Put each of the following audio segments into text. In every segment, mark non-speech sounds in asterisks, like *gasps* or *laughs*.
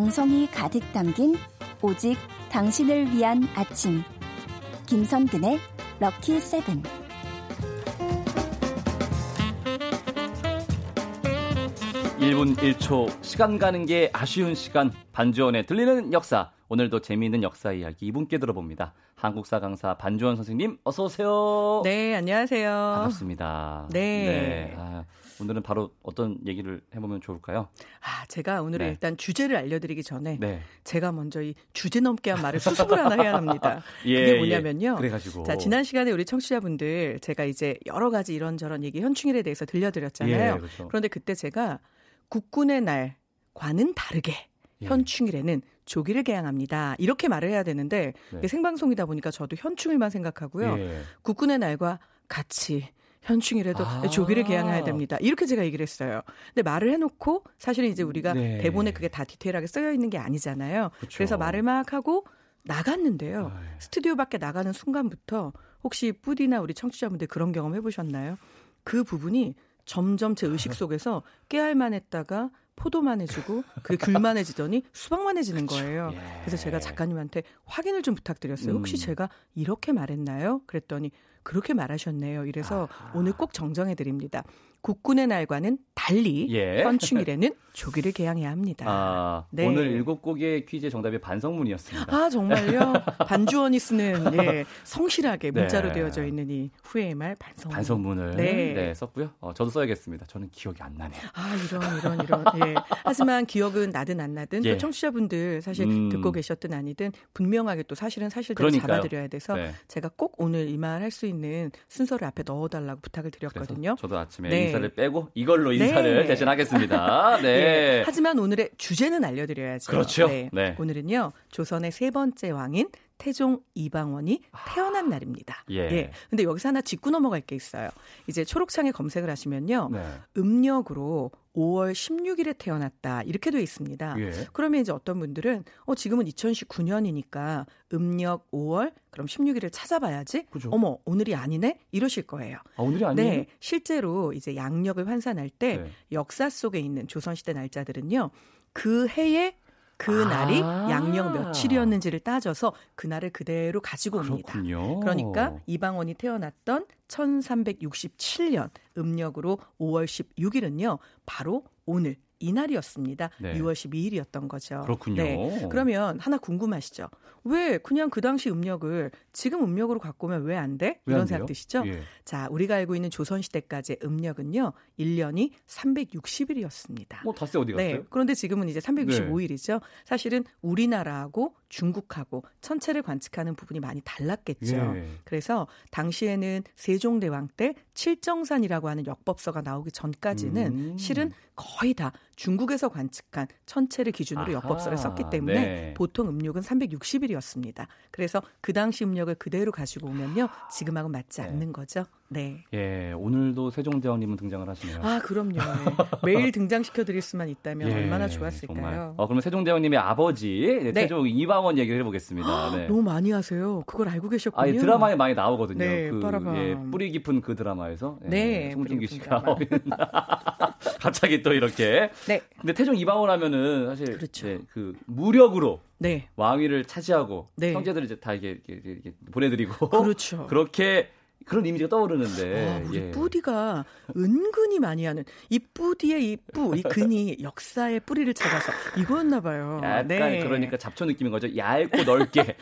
정성이 가득 담긴 오직 당신을 위한 아침. 김선근의 럭키 세븐. 일분일초 시간 가는 게 아쉬운 시간 반주원의 들리는 역사 오늘도 재미있는 역사 이야기 이분께 들어봅니다. 한국사 강사 반주원 선생님 어서 오세요. 네 안녕하세요. 반갑습니다. 네. 네. 아, 오늘은 바로 어떤 얘기를 해보면 좋을까요? 아, 제가 오늘은 네. 일단 주제를 알려드리기 전에 네. 제가 먼저 이 주제 넘게 한 말을 수습을 하나 해야 합니다. *laughs* 예, 그게 뭐냐면요. 예. 그래가지고. 자, 지난 시간에 우리 청취자분들 제가 이제 여러 가지 이런저런 얘기 현충일에 대해서 들려드렸잖아요. 예, 그렇죠. 그런데 그때 제가 국군의 날과는 다르게 예. 현충일에는 조기를 개항합니다. 이렇게 말을 해야 되는데 네. 생방송이다 보니까 저도 현충일만 생각하고요. 예. 국군의 날과 같이 현충일에도 아. 조기를 개항해야 됩니다. 이렇게 제가 얘기를 했어요. 근데 말을 해놓고 사실은 이제 우리가 네. 대본에 그게 다 디테일하게 쓰여 있는 게 아니잖아요. 그쵸. 그래서 말을 막 하고 나갔는데요. 아이. 스튜디오 밖에 나가는 순간부터 혹시 뿌디나 우리 청취자분들 그런 경험 해보셨나요? 그 부분이 점점 제 의식 속에서 깨알만 했다가 포도만 해주고 그게 귤만 해지더니 수박만 해지는 거예요. 예. 그래서 제가 작가님한테 확인을 좀 부탁드렸어요. 혹시 음. 제가 이렇게 말했나요? 그랬더니 그렇게 말하셨네요. 이래서 오늘 꼭 정정해 드립니다. 국군의 날과는 달리 예. 현충일에는 *laughs* 조기를 개항해야 합니다. 아, 네. 오늘 일곱 곡의 퀴즈의 정답이 반성문이었습니다. 아 정말요? *laughs* 반주원이 쓰는 예, 성실하게 문자로 네. 되어져 있는 이 후회의 말 반성문. 반성문을 네. 네. 썼고요. 어, 저도 써야겠습니다. 저는 기억이 안 나네요. 아 이런 이런 이런. 예. 하지만 기억은 나든 안 나든 예. 또 청취자분들 사실 음. 듣고 계셨든 아니든 분명하게 또 사실은 사실대로 그러니까요. 잡아드려야 돼서 네. 제가 꼭 오늘 이 말 할 수 있는 순서를 앞에 넣어달라고 부탁을 드렸거든요. 저도 아침에 네. 인사를 빼고 이걸로 인사를 네. 대신하겠습니다. *laughs* 네. 예. 하지만 오늘의 주제는 알려드려야죠. 그렇죠. 네. 네. 오늘은요 조선의 세 번째 왕인 태종 이방원이 태어난 날입니다. 예. 근데 여기서 하나 짚고 넘어갈 게 있어요. 이제 초록창에 검색을 하시면요. 네. 음력으로 5월 16일에 태어났다 이렇게 돼 있습니다. 예. 그러면 이제 어떤 분들은 어 지금은 2019년이니까 음력 5월 그럼 16일을 찾아봐야지. 그죠. 어머 오늘이 아니네 이러실 거예요. 아, 오늘이 아니에요? 네, 실제로 이제 양력을 환산할 때 네. 역사 속에 있는 조선 시대 날짜들은요, 그 해에 그 아. 날이 양력 며칠이었는지를 따져서 그 날을 그대로 가지고 옵니다. 그렇군요. 그러니까 이방원이 태어났던 1367년 음력으로 5월 16일은요, 바로 오늘 이날이었습니다. 네. 6월 12일이었던 거죠. 그렇군요. 네. 그러면 하나 궁금하시죠? 왜 그냥 그 당시 음력을 지금 음력으로 갖고 오면 왜 안 돼? 왜안 이런 생각? 드시죠? 예. 자, 우리가 알고 있는 조선시대까지의 음력은요, 1년이 360일이었습니다. 뭐 닷새 어디 갔어요? 네. 그런데 지금은 이제 365일이죠. 사실은 우리나라하고 중국하고 천체를 관측하는 부분이 많이 달랐겠죠. 예. 그래서 당시에는 세종대왕 때 칠정산이라고 하는 역법서가 나오기 전까지는 음. 실은 거의 다 중국에서 관측한 천체를 기준으로 아하. 역법서를 썼기 때문에 네. 보통 음력은 360일이었습니다. 그래서 그 당시 음력을 그대로 가지고 오면요. 지금하고 맞지 네. 않는 거죠. 네. 예, 오늘도 세종대왕님은 등장을 하시네요. 아, 그럼요. 네. 매일 *laughs* 등장시켜 드릴 수만 있다면 예, 얼마나 정말. 좋았을까요? 어, 그러면 세종대왕님의 아버지 네, 네. 태종 이방원 얘기를 해보겠습니다. 네. 너무 많이 하세요. 그걸 알고 계셨군요. 아, 이 드라마에 많이 나오거든요. 네, 그 빠라밤. 예, 뿌리 깊은 그 드라마에서 예, 네, 송중기 씨가. *laughs* 갑자기 또 이렇게. 네. 근데 태종 이방원 하면은 사실 그렇죠. 예, 그 무력으로 네. 왕위를 차지하고 네. 형제들을 이제 다 이게, 이게, 이게 보내드리고 그렇죠. *laughs* 그렇게 그런 이미지가 떠오르는데 아, 우리 예. 뿌디가 은근히 많이 하는 이 뿌디의 이 뿌, 이 근이 *laughs* 역사의 뿌리를 찾아서 이거였나 봐요. 약간 네. 그러니까 잡초 느낌인 거죠. 얇고 넓게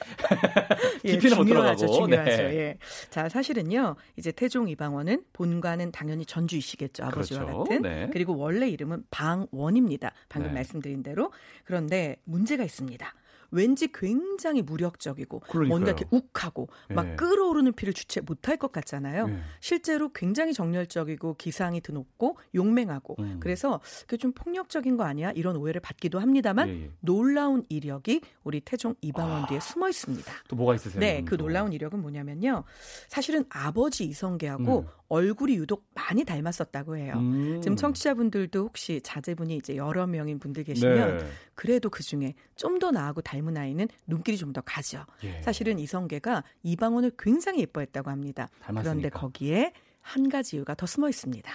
*laughs* 예, 깊이는 못 중요하죠, 들어가고. 중요하죠. 네. 예. 자, 사실은요. 이제 태종 이방원은 본관은 당연히 전주이시겠죠. 아버지와 그렇죠. 같은. 네. 그리고 원래 이름은 방원입니다. 방금 네. 말씀드린 대로. 그런데 문제가 있습니다. 왠지 굉장히 무력적이고 그러니까요. 뭔가 이렇게 욱하고 막 예. 끓어오르는 피를 주체 못할 것 같잖아요. 예. 실제로 굉장히 정열적이고 기상이 드높고 용맹하고 음. 그래서 그게 좀 폭력적인 거 아니야? 이런 오해를 받기도 합니다만 예, 예. 놀라운 이력이 우리 태종 이방원 뒤에 숨어 있습니다. 또 뭐가 있으세요? 네, 그럼 그 또? 놀라운 이력은 뭐냐면요. 사실은 아버지 이성계하고 음. 얼굴이 유독 많이 닮았었다고 해요. 음. 지금 청취자분들도 혹시 자제분이 이제 여러 명인 분들 계시면 네. 그래도 그 중에 좀 더 나하고 닮은 아이는 눈길이 좀 더 가죠. 예. 사실은 이성계가 이방원을 굉장히 예뻐했다고 합니다. 닮았으니까. 그런데 거기에 한 가지 이유가 더 숨어 있습니다.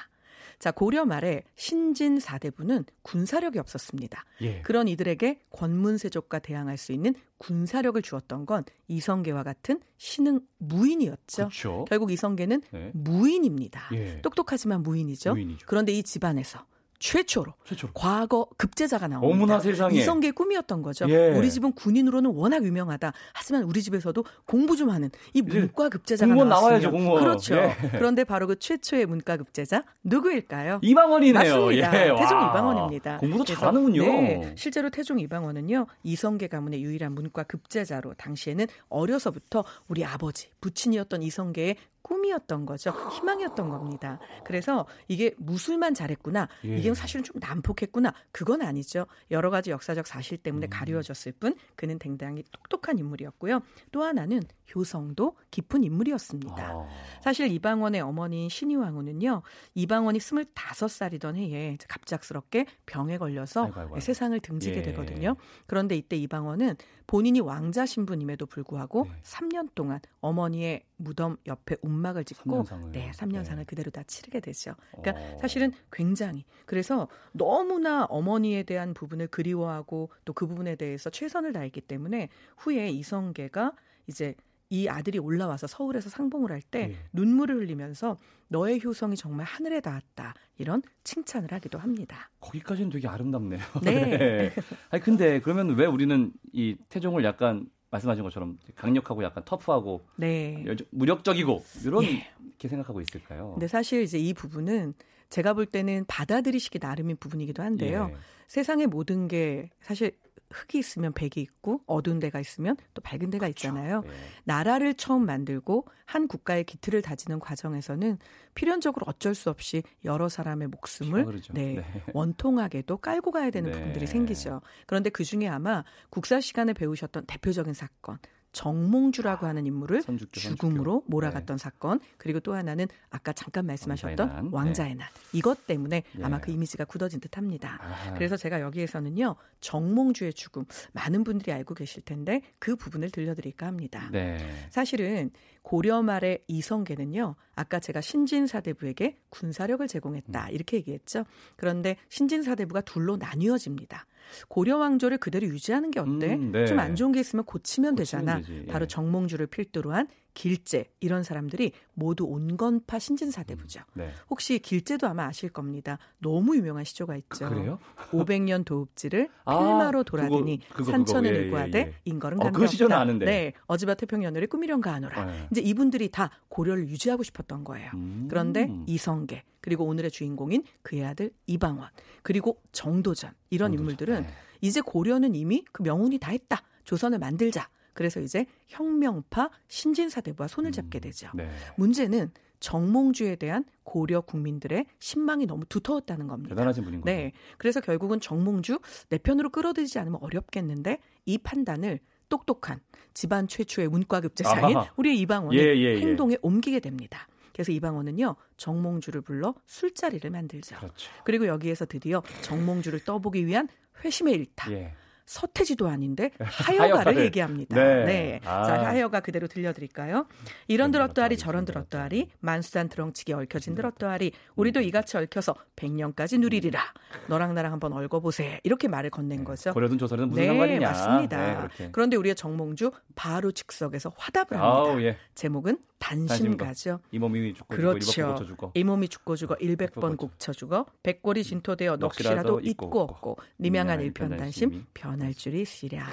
자, 고려 말에 신진 사대부는 군사력이 없었습니다. 예. 그런 이들에게 권문세족과 대항할 수 있는 군사력을 주었던 건 이성계와 같은 신흥 무인이었죠. 그쵸? 결국 이성계는 네. 무인입니다. 예. 똑똑하지만 무인이죠. 무인이죠. 그런데 이 집안에서 최초로, 최초로. 과거 급제자가 나옵니다. 어머나 세상에. 이성계의 꿈이었던 거죠. 예. 우리 집은 군인으로는 워낙 유명하다. 하지만 우리 집에서도 공부 좀 하는 이 문과 급제자가. 공무원. 그렇죠. 예. 그런데 바로 그 최초의 문과 급제자 누구일까요? 이방원이네요. 맞습니다. 예. 태종 이방원입니다. 공부도 잘하는군요. 네, 실제로 태종 이방원은요. 이성계 가문의 유일한 문과 급제자로 당시에는 어려서부터 우리 아버지 부친이었던 이성계의 꿈이었던 거죠. 희망이었던 겁니다. 그래서 이게 무술만 잘했구나. 예. 이게 사실은 좀 난폭했구나. 그건 아니죠. 여러 가지 역사적 사실 때문에 음. 가려졌을 뿐 그는 굉장히 똑똑한 인물이었고요. 또 하나는 효성도 깊은 인물이었습니다. 아. 사실 이방원의 어머니인 신이왕후는요. 이방원이 25살이던 해에 갑작스럽게 병에 걸려서 아이고, 아이고, 아이고. 세상을 등지게 예. 되거든요. 그런데 이때 이방원은 본인이 왕자 신부임에도 불구하고 네. 3년 동안 어머니의 무덤 옆에 움막을 짓고 3년상을. 네, 3년상을 네. 그대로 다 치르게 되죠. 그러니까 어. 사실은 굉장히 그래서 너무나 어머니에 대한 부분을 그리워하고 또 그 부분에 대해서 최선을 다했기 때문에 후에 이성계가 이제 이 아들이 올라와서 서울에서 상봉을 할때 네. 눈물을 흘리면서 너의 효성이 정말 하늘에 닿았다 이런 칭찬을 하기도 합니다. 거기까지는 되게 아름답네요. 네. *laughs* 네. 아니 근데 그러면 왜 우리는 이 태종을 약간 말씀하신 것처럼 강력하고 약간 터프하고 네. 무력적이고 이런 예. 이렇게 생각하고 있을까요? 근데 사실 이제 이 부분은 제가 볼 때는 받아들이시기 나름인 부분이기도 한데요. 예. 세상의 모든 게 사실 흙이 있으면 백이 있고 어두운 데가 있으면 또 밝은 데가. 있잖아요. 네. 나라를 처음 만들고 한 국가의 기틀을 다지는 과정에서는 필연적으로 어쩔 수 없이 여러 사람의 목숨을 네, 네. 원통하게도 깔고 가야 되는 네. 부분들이 생기죠. 그런데 그 중에 아마 국사 시간에 배우셨던 대표적인 사건 정몽주라고 아, 하는 인물을 선죽교, 죽음으로 선죽교. 몰아갔던 네. 사건 그리고 또 하나는 아까 잠깐 말씀하셨던 왕자의 난, 왕자의 난. 네. 이것 때문에 예. 아마 그 이미지가 굳어진 듯합니다. 아. 그래서 제가 여기에서는요 정몽주의 죽음 많은 분들이 알고 계실 텐데 그 부분을 들려드릴까 합니다. 네. 사실은 고려 말의 이성계는요 아까 제가 신진사대부에게 군사력을 제공했다 음. 이렇게 얘기했죠. 그런데 신진사대부가 둘로 나뉘어집니다. 고려 왕조를 그대로 유지하는 게 어때? 음, 네. 좀안 좋은 게 있으면 고치면, 되잖아. 되지, 예. 바로 정몽주를 필두로 한 길제 이런 사람들이 모두 온건파 신진사대부죠. 음, 네. 혹시 길제도 아마 아실 겁니다. 너무 유명한 시조가 있죠. *laughs* 아, 그래요? 500년 도읍지를 아, 필마로 돌아다니 그거, 그거, 산천을 그거, 예, 일구하되 예, 예. 인거는 어, 그 시조는 아는데. 네, 어지바 태평연을 꾸미령 가하노라. 네. 이제 이분들이 다 고려를 유지하고 싶었던 거예요. 음. 그런데 이성계 그리고 오늘의 주인공인 그의 아들 이방원 그리고 정도전 이런 정도전. 인물들은 네. 이제 고려는 이미 그 명운이 다 했다. 조선을 만들자. 그래서 이제 혁명파 신진사대부와 손을 음, 잡게 되죠. 네. 문제는 정몽주에 대한 고려 국민들의 신망이 너무 두터웠다는 겁니다. 대단하신 분인 거죠. 네. 그래서 결국은 정몽주 내 편으로 끌어들이지 않으면 어렵겠는데 이 판단을 똑똑한 집안 최초의 문과급제사인 우리 이방원이 예, 예, 예. 행동에 옮기게 됩니다. 그래서 이방원은요 정몽주를 불러 술자리를 만들죠. 그렇죠. 그리고 여기에서 드디어 정몽주를 떠보기 위한 회심의 일타. 예. 서태지도 아닌데 *laughs* 하여가를 얘기합니다. 네. 네. 아. 자, 하여가 그대로 들려드릴까요? 이런 들었더하리 저런 들었더하리 만수단 드렁치기 얽혀진 들었더하리 우리도 이같이 얽혀서 백년까지 누리리라. 너랑 나랑 한번 얽어보세. 이렇게 말을 건넨 네. 거죠. 고려든 조선은 무슨 네, 상관이냐. 맞습니다. 네, 그런데 우리의 정몽주 바로 즉석에서 화답을 합니다. 아우, 예. 제목은 단심가죠. 이 몸이 죽고 그렇죠. 죽고 죽어. 이 몸이 죽고 죽어 일백0번 곡쳐 죽어 백골이 진토되어 넋이라도 잊고 없고 니명한 일편 단심 변할 줄이 있으랴.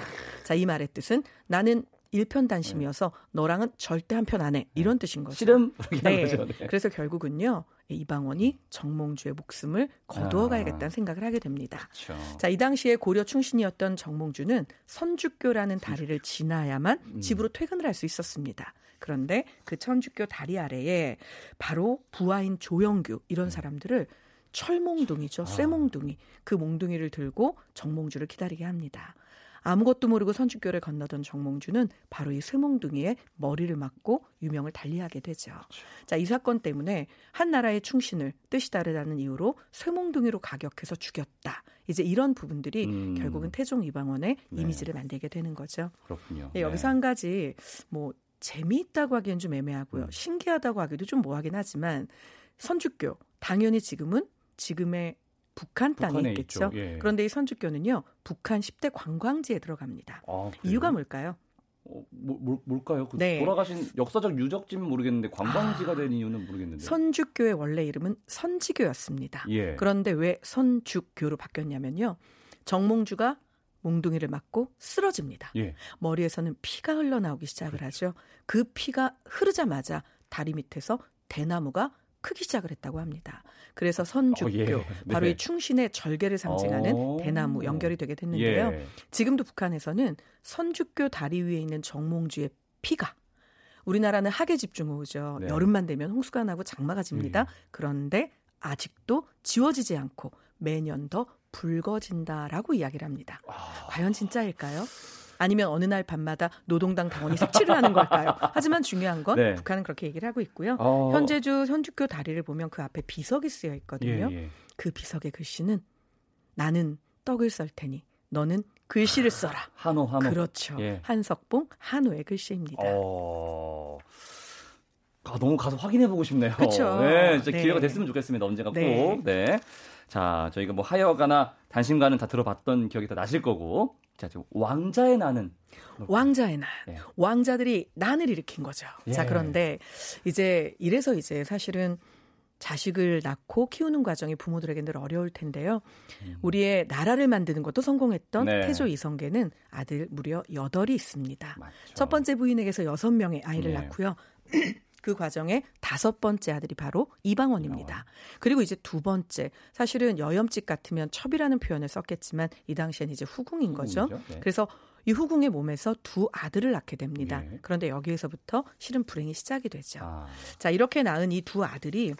자, 이 말의 뜻은 나는 일편단심이어서 너랑은 절대 한 편 안 해. 이런 뜻인 거죠. 싫음. 네. 네. 그래서 결국은요. 이방원이 정몽주의 목숨을 거두어 가야겠다는 아. 생각을 하게 됩니다. 그렇죠. 자, 이 당시에 고려 충신이었던 정몽주는 선주교라는 다리를 지나야만 음. 집으로 퇴근을 할 수 있었습니다. 그런데 그 천주교 다리 아래에 바로 부하인 조영규 이런 음. 사람들을 철몽둥이죠. 아. 쇠몽둥이. 그 몽둥이를 들고 정몽주를 기다리게 합니다. 아무것도 모르고 선주교를 건너던 정몽주는 바로 이 쇠몽둥이에 머리를 맞고 유명을 달리하게 되죠. 자, 이 사건 때문에 한 나라의 충신을 뜻이 다르다는 이유로 쇠몽둥이로 가격해서 죽였다. 이제 이런 부분들이 음. 결국은 태종 이방원의 네. 이미지를 만들게 되는 거죠. 그렇군요. 네, 여기서 네. 한 가지 뭐 재미있다고 하기엔 좀 애매하고요. 음. 신기하다고 하기도 좀 뭐하긴 하지만 선주교 당연히 지금은 지금의 북한 땅에 있겠죠. 예. 그런데 이 선주교는요, 북한 10대 관광지에 들어갑니다. 아, 이유가 뭘까요? 어, 뭐, 뭐 뭘까요? 그 네. 돌아가신 역사적 유적지는 모르겠는데 관광지가 아, 된 이유는 모르겠는데. 선주교의 원래 이름은 선지교였습니다. 예. 그런데 왜 선주교로 바뀌었냐면요. 정몽주가 몽둥이를 맞고 쓰러집니다. 예. 머리에서는 피가 흘러나오기 시작을 그렇죠. 하죠. 그 피가 흐르자마자 다리 밑에서 대나무가 크기 시작을 했다고 합니다. 그래서 선주교, 어, 예. 바로 네. 이 충신의 절개를 상징하는 어. 대나무 연결이 되게 됐는데요. 예. 지금도 북한에서는 선주교 다리 위에 있는 정몽주의 피가 우리나라는 하계 집중호우죠. 네. 여름만 되면 홍수가 나고 장마가 집니다. 음. 그런데 아직도 지워지지 않고 매년 더 붉어진다라고 이야기를 합니다. 아... 과연 진짜일까요? 아니면 어느 날 밤마다 노동당 당원이 색칠을 하는 걸까요? 하지만 중요한 건 네. 북한은 그렇게 얘기를 하고 있고요. 어... 현재주 현주교 다리를 보면 그 앞에 비석이 쓰여 있거든요. 예, 예. 그 비석의 글씨는 나는 떡을 썰 테니 너는 글씨를 써라. 한호 한호. 그렇죠. 예. 한석봉 한호의 글씨입니다. 어... 아, 너무 가서 확인해 보고 싶네요. 그렇죠. 네, 진짜 네. 기회가 됐으면 좋겠습니다. 언젠가 네. 꼭. 네. 자, 저희가 뭐 하여가나 단심가는 다 들어봤던 기억이 다 나실 거고. 자, 지금 왕자의 난은 왕자의 난. 네. 왕자들이 난을 일으킨 거죠. 예. 자, 그런데 이제 이래서 이제 사실은 자식을 낳고 키우는 과정이 부모들에게 늘 어려울 텐데요. 음. 우리의 나라를 만드는 것도 성공했던 네. 태조 이성계는 아들 무려 8이 있습니다. 맞죠. 첫 번째 부인에게서 6명의 아이를 네. 낳고요. 그 과정에 다섯 번째 아들이 바로 이방원입니다. 이방원. 그리고 이제 두 번째 사실은 여염집 같으면 첩이라는 표현을 썼겠지만 이 당시에는 이제 후궁인 거죠. 네. 그래서 이 후궁의 몸에서 두 아들을 낳게 됩니다. 예. 그런데 여기에서부터 실은 불행이 시작이 되죠. 아. 자 이렇게 낳은 이 두 아들이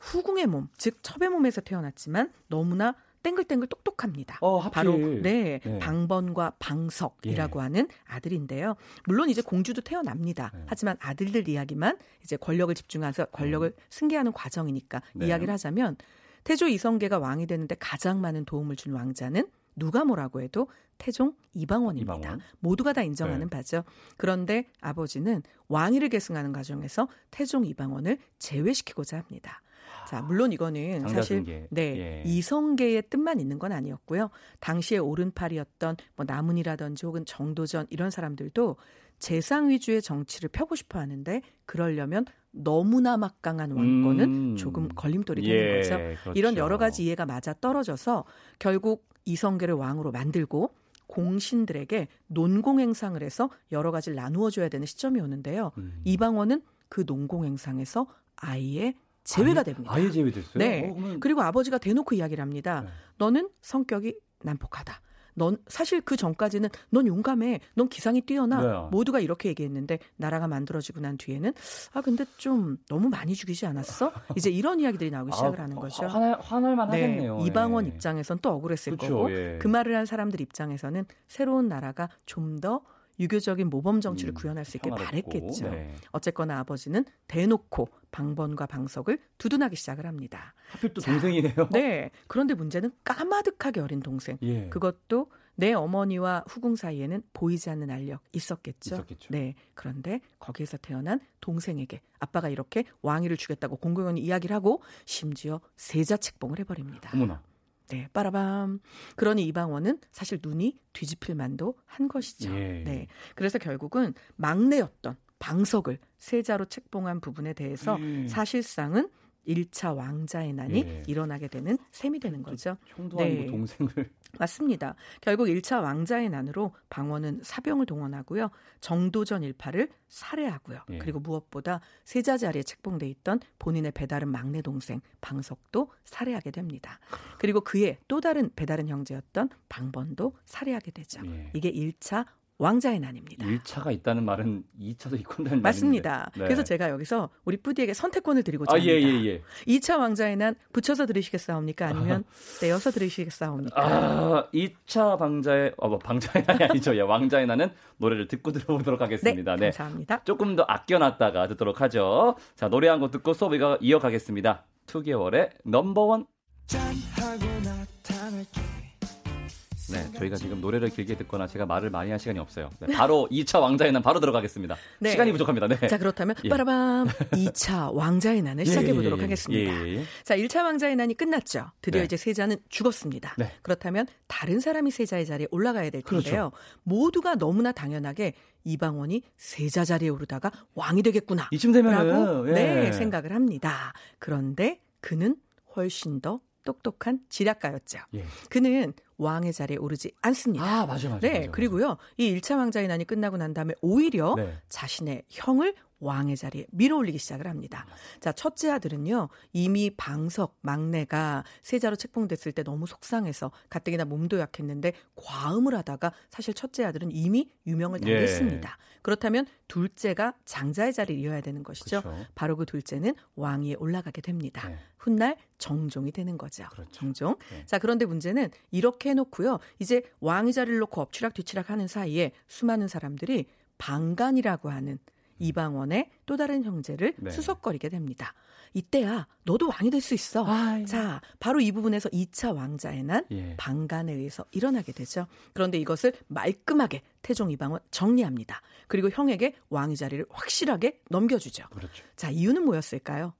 후궁의 몸, 즉 첩의 몸에서 태어났지만 너무나 땡글땡글 똑똑합니다. 어, 바로 네, 네, 방번과 방석이라고 예. 하는 아들인데요. 물론 이제 공주도 태어납니다. 네. 하지만 아들들 이야기만 이제 권력을 집중해서 권력을 음. 승계하는 과정이니까 네. 이야기를 하자면 태조 이성계가 왕이 되는데 가장 많은 도움을 준 왕자는 누가 뭐라고 해도 태종 이방원입니다. 이방원? 모두가 다 인정하는 네. 바죠. 그런데 아버지는 왕위를 계승하는 과정에서 태종 이방원을 제외시키고자 합니다. 자, 물론 이거는 사실 네, 예. 이성계의 뜻만 있는 건 아니었고요. 당시에 오른팔이었던 뭐 남은이라든지 혹은 정도전 이런 사람들도 재상 위주의 정치를 펴고 싶어 하는데 그러려면 너무나 막강한 왕권은 음. 조금 걸림돌이 되는 예, 거죠. 그렇죠. 이런 여러 가지 이해가 맞아 떨어져서 결국 이성계를 왕으로 만들고 공신들에게 논공 행상을 해서 여러 가지를 나누어 줘야 되는 시점이 오는데요. 음. 이방원은 그 논공 행상에서 아예 제외가 아예, 됩니다. 아예 제외됐어요? 네. 어, 그러면... 그리고 아버지가 대놓고 이야기를 합니다. 네. 너는 성격이 난폭하다. 넌 사실 그 전까지는 넌 용감해, 넌 기상이 뛰어나 네. 모두가 이렇게 얘기했는데 나라가 만들어지고 난 뒤에는 아 근데 좀 너무 많이 죽이지 않았어? 이제 이런 이야기들이 나오기 아, 시작을 하는 거죠. 화날, 화날만 네. 하겠네요. 이방원 예. 입장에선 또 억울했을 그쵸, 거고 예. 그 말을 한 사람들 입장에서는 새로운 나라가 좀 더 유교적인 모범 정치를 음, 구현할 수 있게 바랬겠죠. 네. 어쨌거나 아버지는 대놓고 방번과 방석을 두둔하기 시작을 합니다. 하필 또 자, 동생이네요. 네. 그런데 문제는 까마득하게 어린 동생. 예. 그것도 내 어머니와 후궁 사이에는 보이지 않는 알력 있었겠죠. 있었겠죠. 네. 그런데 거기에서 태어난 동생에게 아빠가 이렇게 왕위를 주겠다고 공공연히 이야기를 하고 심지어 세자 책봉을 해버립니다. 어머나. 네, 빠라밤. 그러니 이방원은 사실 눈이 뒤집힐 만도 한 것이죠. 예. 네. 그래서 결국은 막내였던 방석을 세자로 책봉한 부분에 대해서 음. 사실상은 1차 왕자의 난이 예. 일어나게 되는 셈이 되는 거죠. 형도 네. 아니고 동생을. 맞습니다. 결국 1차 왕자의 난으로 방원은 사병을 동원하고요. 정도전 일파를 살해하고요. 예. 그리고 무엇보다 세자 자리에 책봉돼 있던 본인의 배다른 막내 동생 방석도 살해하게 됩니다. 그리고 그의 또 다른 배다른 형제였던 방번도 살해하게 되죠. 예. 이게 1차 왕자의 난입니다. 1차가 있다는 말은 2차도 있고 한다는 맞습니다. 네. 그래서 제가 여기서 우리 뿌디에게 선택권을 드리고자 아, 합니다. 예, 예, 예. 2차 왕자의 난 붙여서 들으시겠사옵니까? 아니면 떼어서 들으시겠사옵니까? 아, 2차 방자의 어, 뭐 방자의 *laughs* 난이 아니죠. 예, 왕자의 난은 노래를 듣고 들어보도록 하겠습니다. 네, 감사합니다. 네. 조금 더 아껴놨다가 듣도록 하죠. 자, 노래 한 곡 듣고 수업 이어가겠습니다. 2개월의 넘버원 짠 하고 나타날게 네, 저희가 지금 노래를 길게 듣거나 제가 말을 많이 할 시간이 없어요. 네, 바로 2차 왕자의 난 바로 들어가겠습니다. 네. 시간이 부족합니다. 네. 자, 그렇다면 예. 빠라밤 2차 왕자의 난을 시작해 보도록 예, 예, 예, 하겠습니다. 예, 자, 1차 왕자의 난이 끝났죠. 드디어 네. 이제 세자는 죽었습니다. 네. 그렇다면 다른 사람이 세자의 자리에 올라가야 될 텐데요. 그렇죠. 모두가 너무나 당연하게 이방원이 세자 자리에 오르다가 왕이 되겠구나. 이쯤 되면은 네, 생각을 합니다. 그런데 그는 훨씬 더 똑똑한 지략가였죠. 예. 그는 왕의 자리에 오르지 않습니다. 아, 맞아, 맞아. 네, 맞아, 그리고요. 이 1차 왕자의 난이 끝나고 난 다음에 오히려 네. 자신의 형을 왕의 자리에 밀어올리기 시작을 합니다. 자, 첫째 아들은요, 이미 방석, 막내가 세자로 책봉됐을 때 너무 속상해서 가뜩이나 몸도 약했는데 과음을 하다가 사실 첫째 아들은 이미 유명을 달렸습니다. 예. 그렇다면 둘째가 장자의 자리를 이어야 되는 것이죠. 그렇죠. 바로 그 둘째는 왕위에 올라가게 됩니다. 네. 훗날 정종이 되는 거죠. 그렇죠. 정종. 네. 자, 그런데 문제는 이렇게 해놓고요. 이제 왕위 자리를 놓고 엎치락 뒤치락 하는 사이에 수많은 사람들이 방간이라고 하는 이방원의 또 다른 형제를 네. 수석거리게 됩니다. 이때야 너도 왕이 될 수 있어. 아유. 자, 바로 이 부분에서 2차 왕자의 난 예. 방간에 의해서 일어나게 되죠. 그런데 이것을 말끔하게 태종 이방원 정리합니다. 그리고 형에게 왕위 자리를 확실하게 넘겨주죠. 그렇죠. 자, 이유는 뭐였을까요?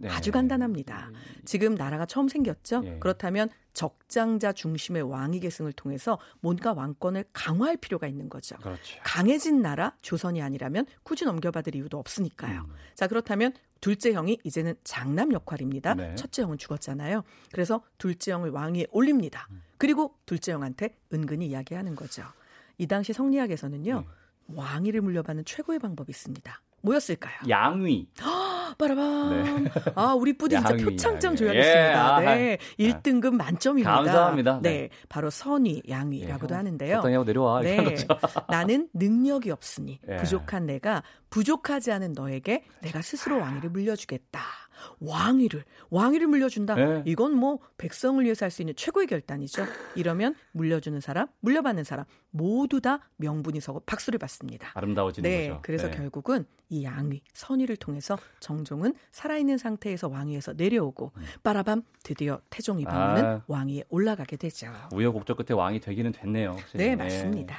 네. 아주 간단합니다. 지금 나라가 처음 생겼죠. 예. 그렇다면 적장자 중심의 왕위 계승을 통해서 뭔가 왕권을 강화할 필요가 있는 거죠. 그렇죠. 강해진 나라 조선이 아니라면 굳이 넘겨받을 이유도 없으니까요. 음. 자 그렇다면 둘째 형이 이제는 장남 역할입니다. 네. 첫째 형은 죽었잖아요. 그래서 둘째 형을 왕위에 올립니다. 음. 그리고 둘째 형한테 은근히 이야기하는 거죠. 이 당시 성리학에서는요. 네. 왕위를 물려받는 최고의 방법이 있습니다. 뭐였을까요? 양위. 빠라밤. 네. 아, 우리 뿌디 진짜 표창장 줘야겠습니다. 예. 네. 1등급 만점입니다. 감사합니다. 네. 네. 바로 선위, 양위라고도 예. 하는데요. 적당히 내려와. 네. *laughs* 나는 능력이 없으니 예. 부족한 내가 부족하지 않은 너에게 내가 스스로 왕위를 물려주겠다. 왕위를 왕위를 물려준다. 네. 이건 뭐 백성을 위해서 할 수 있는 최고의 결단이죠. 이러면 물려주는 사람, 물려받는 사람 모두 다 명분이 서고 박수를 받습니다. 아름다워지는 네, 거죠. 그래서 네. 결국은 이 양위, 선위를 통해서 정종은 살아있는 상태에서 왕위에서 내려오고 음. 빠라밤 드디어 태종 이방원은 아. 왕위에 올라가게 되죠. 우여곡절 끝에 왕이 되기는 됐네요. 네, 네, 맞습니다.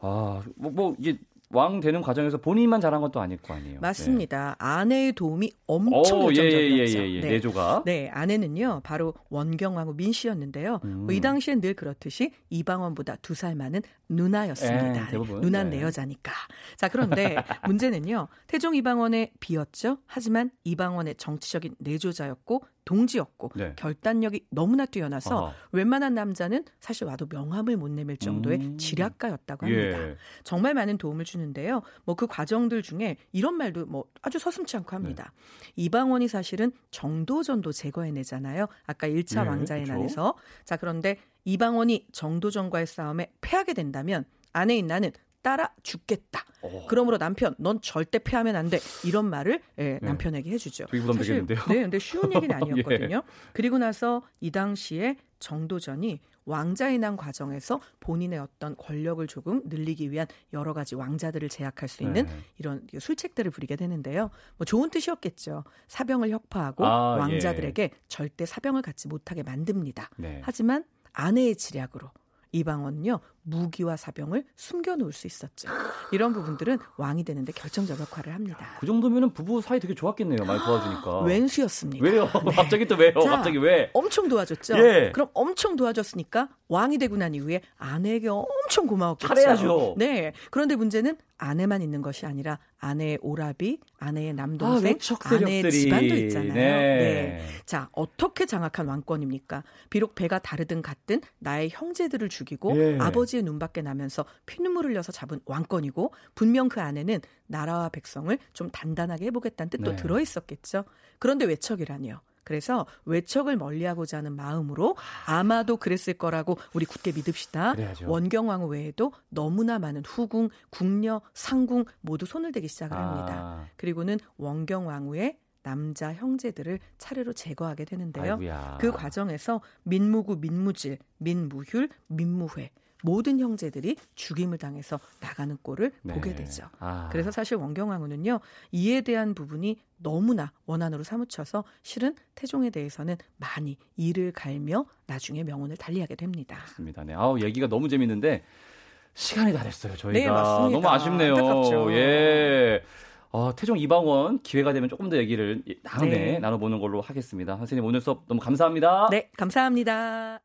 아, 뭐, 뭐 이게 왕 되는 과정에서 본인만 잘한 것도 아닐 거 아니에요. 맞습니다. 네. 아내의 도움이 엄청 오, 요점적이었죠. 예, 예, 예, 예. 네. 내조가. 네, 아내는요 바로 원경왕후 민씨였는데요. 음. 뭐 이 당시엔 늘 그렇듯이 이방원보다 두 살 많은 누나였습니다. 에, 누난 네. 내 여자니까. 자 그런데 *laughs* 문제는요 태종 이방원의 비였죠. 하지만 이방원의 정치적인 내조자였고 동지였고 네. 결단력이 너무나 뛰어나서 아하. 웬만한 남자는 사실 와도 명함을 못 내밀 정도의 음. 지략가였다고 합니다. 예. 정말 많은 도움을 주는데요. 뭐 그 과정들 중에 이런 말도 뭐 아주 서슴치 않고 합니다. 네. 이방원이 사실은 정도전도 제거해내잖아요. 아까 1차 예, 왕자의 그렇죠. 난에서. 자, 그런데 이방원이 정도전과의 싸움에 패하게 된다면 아내인 나는 따라 죽겠다. 오. 어. 그러므로 남편, 넌 절대 패하면 안 돼. 이런 말을 예, 네. 남편에게 해주죠. 되게 부담되겠는데요. 네, 근데 쉬운 *laughs* 얘기는 아니었거든요. 예. 그리고 나서 이 당시에 정도전이 왕자의 난 과정에서 본인의 어떤 권력을 조금 늘리기 위한 여러 가지 왕자들을 제약할 수 있는 네. 이런 술책들을 부리게 되는데요. 뭐 좋은 뜻이었겠죠. 사병을 혁파하고 아, 예. 왕자들에게 예. 절대 사병을 갖지 못하게 만듭니다. 네. 하지만 아내의 지략으로 이방원은요 무기와 사병을 숨겨놓을 수 있었죠. 이런 부분들은 왕이 되는데 결정적 역할을 합니다. 그 정도면은 부부 사이 되게 좋았겠네요. 많이 도와주니까. *gasps* 왼수였습니다. 왜요? *laughs* 네. 갑자기 또 왜요? 자, 갑자기 왜? 엄청 도와줬죠. 예. 그럼 엄청 도와줬으니까 왕이 되고 난 이후에 아내에게 엄청 고마웠겠죠. 잘해야죠. 네. 그런데 문제는 아내만 있는 것이 아니라 아내의 오라비, 아내의 남동생, 아, 아내의 집안도 있잖아요. 네. 네. 자, 어떻게 장악한 왕권입니까? 비록 배가 다르든 같든 나의 형제들을 죽이고 예. 아버지의 눈밖에 나면서 피눈물 흘려서 잡은 왕권이고 분명 그 안에는 나라와 백성을 좀 단단하게 해보겠다는 뜻도 네. 들어 있었겠죠. 그런데 외척이라니요. 그래서 외척을 멀리하고자 하는 마음으로 아마도 그랬을 거라고 우리 굳게 믿읍시다. 그래야죠. 원경왕후 외에도 너무나 많은 후궁, 궁녀, 상궁 모두 손을 대기 시작을 합니다. 아. 그리고는 원경왕후의 남자 형제들을 차례로 제거하게 되는데요. 아이고야. 그 과정에서 민무구, 민무질, 민무휼, 민무회 모든 형제들이 죽임을 당해서 나가는 꼴을 네. 보게 되죠. 아. 그래서 사실 원경왕후는요 이에 대한 부분이 너무나 원한으로 사무쳐서 실은 태종에 대해서는 많이 이를 갈며 나중에 명운을 달리하게 됩니다. 맞습니다. 네. 아우 얘기가 너무 재밌는데 시간이 다 됐어요. 저희가 네, 맞습니다. 너무 아쉽네요. 안타깝죠. 예. 어, 태종 이방원 기회가 되면 조금 더 얘기를 다음에 네. 나눠보는 걸로 하겠습니다. 선생님 오늘 수업 너무 감사합니다. 네, 감사합니다.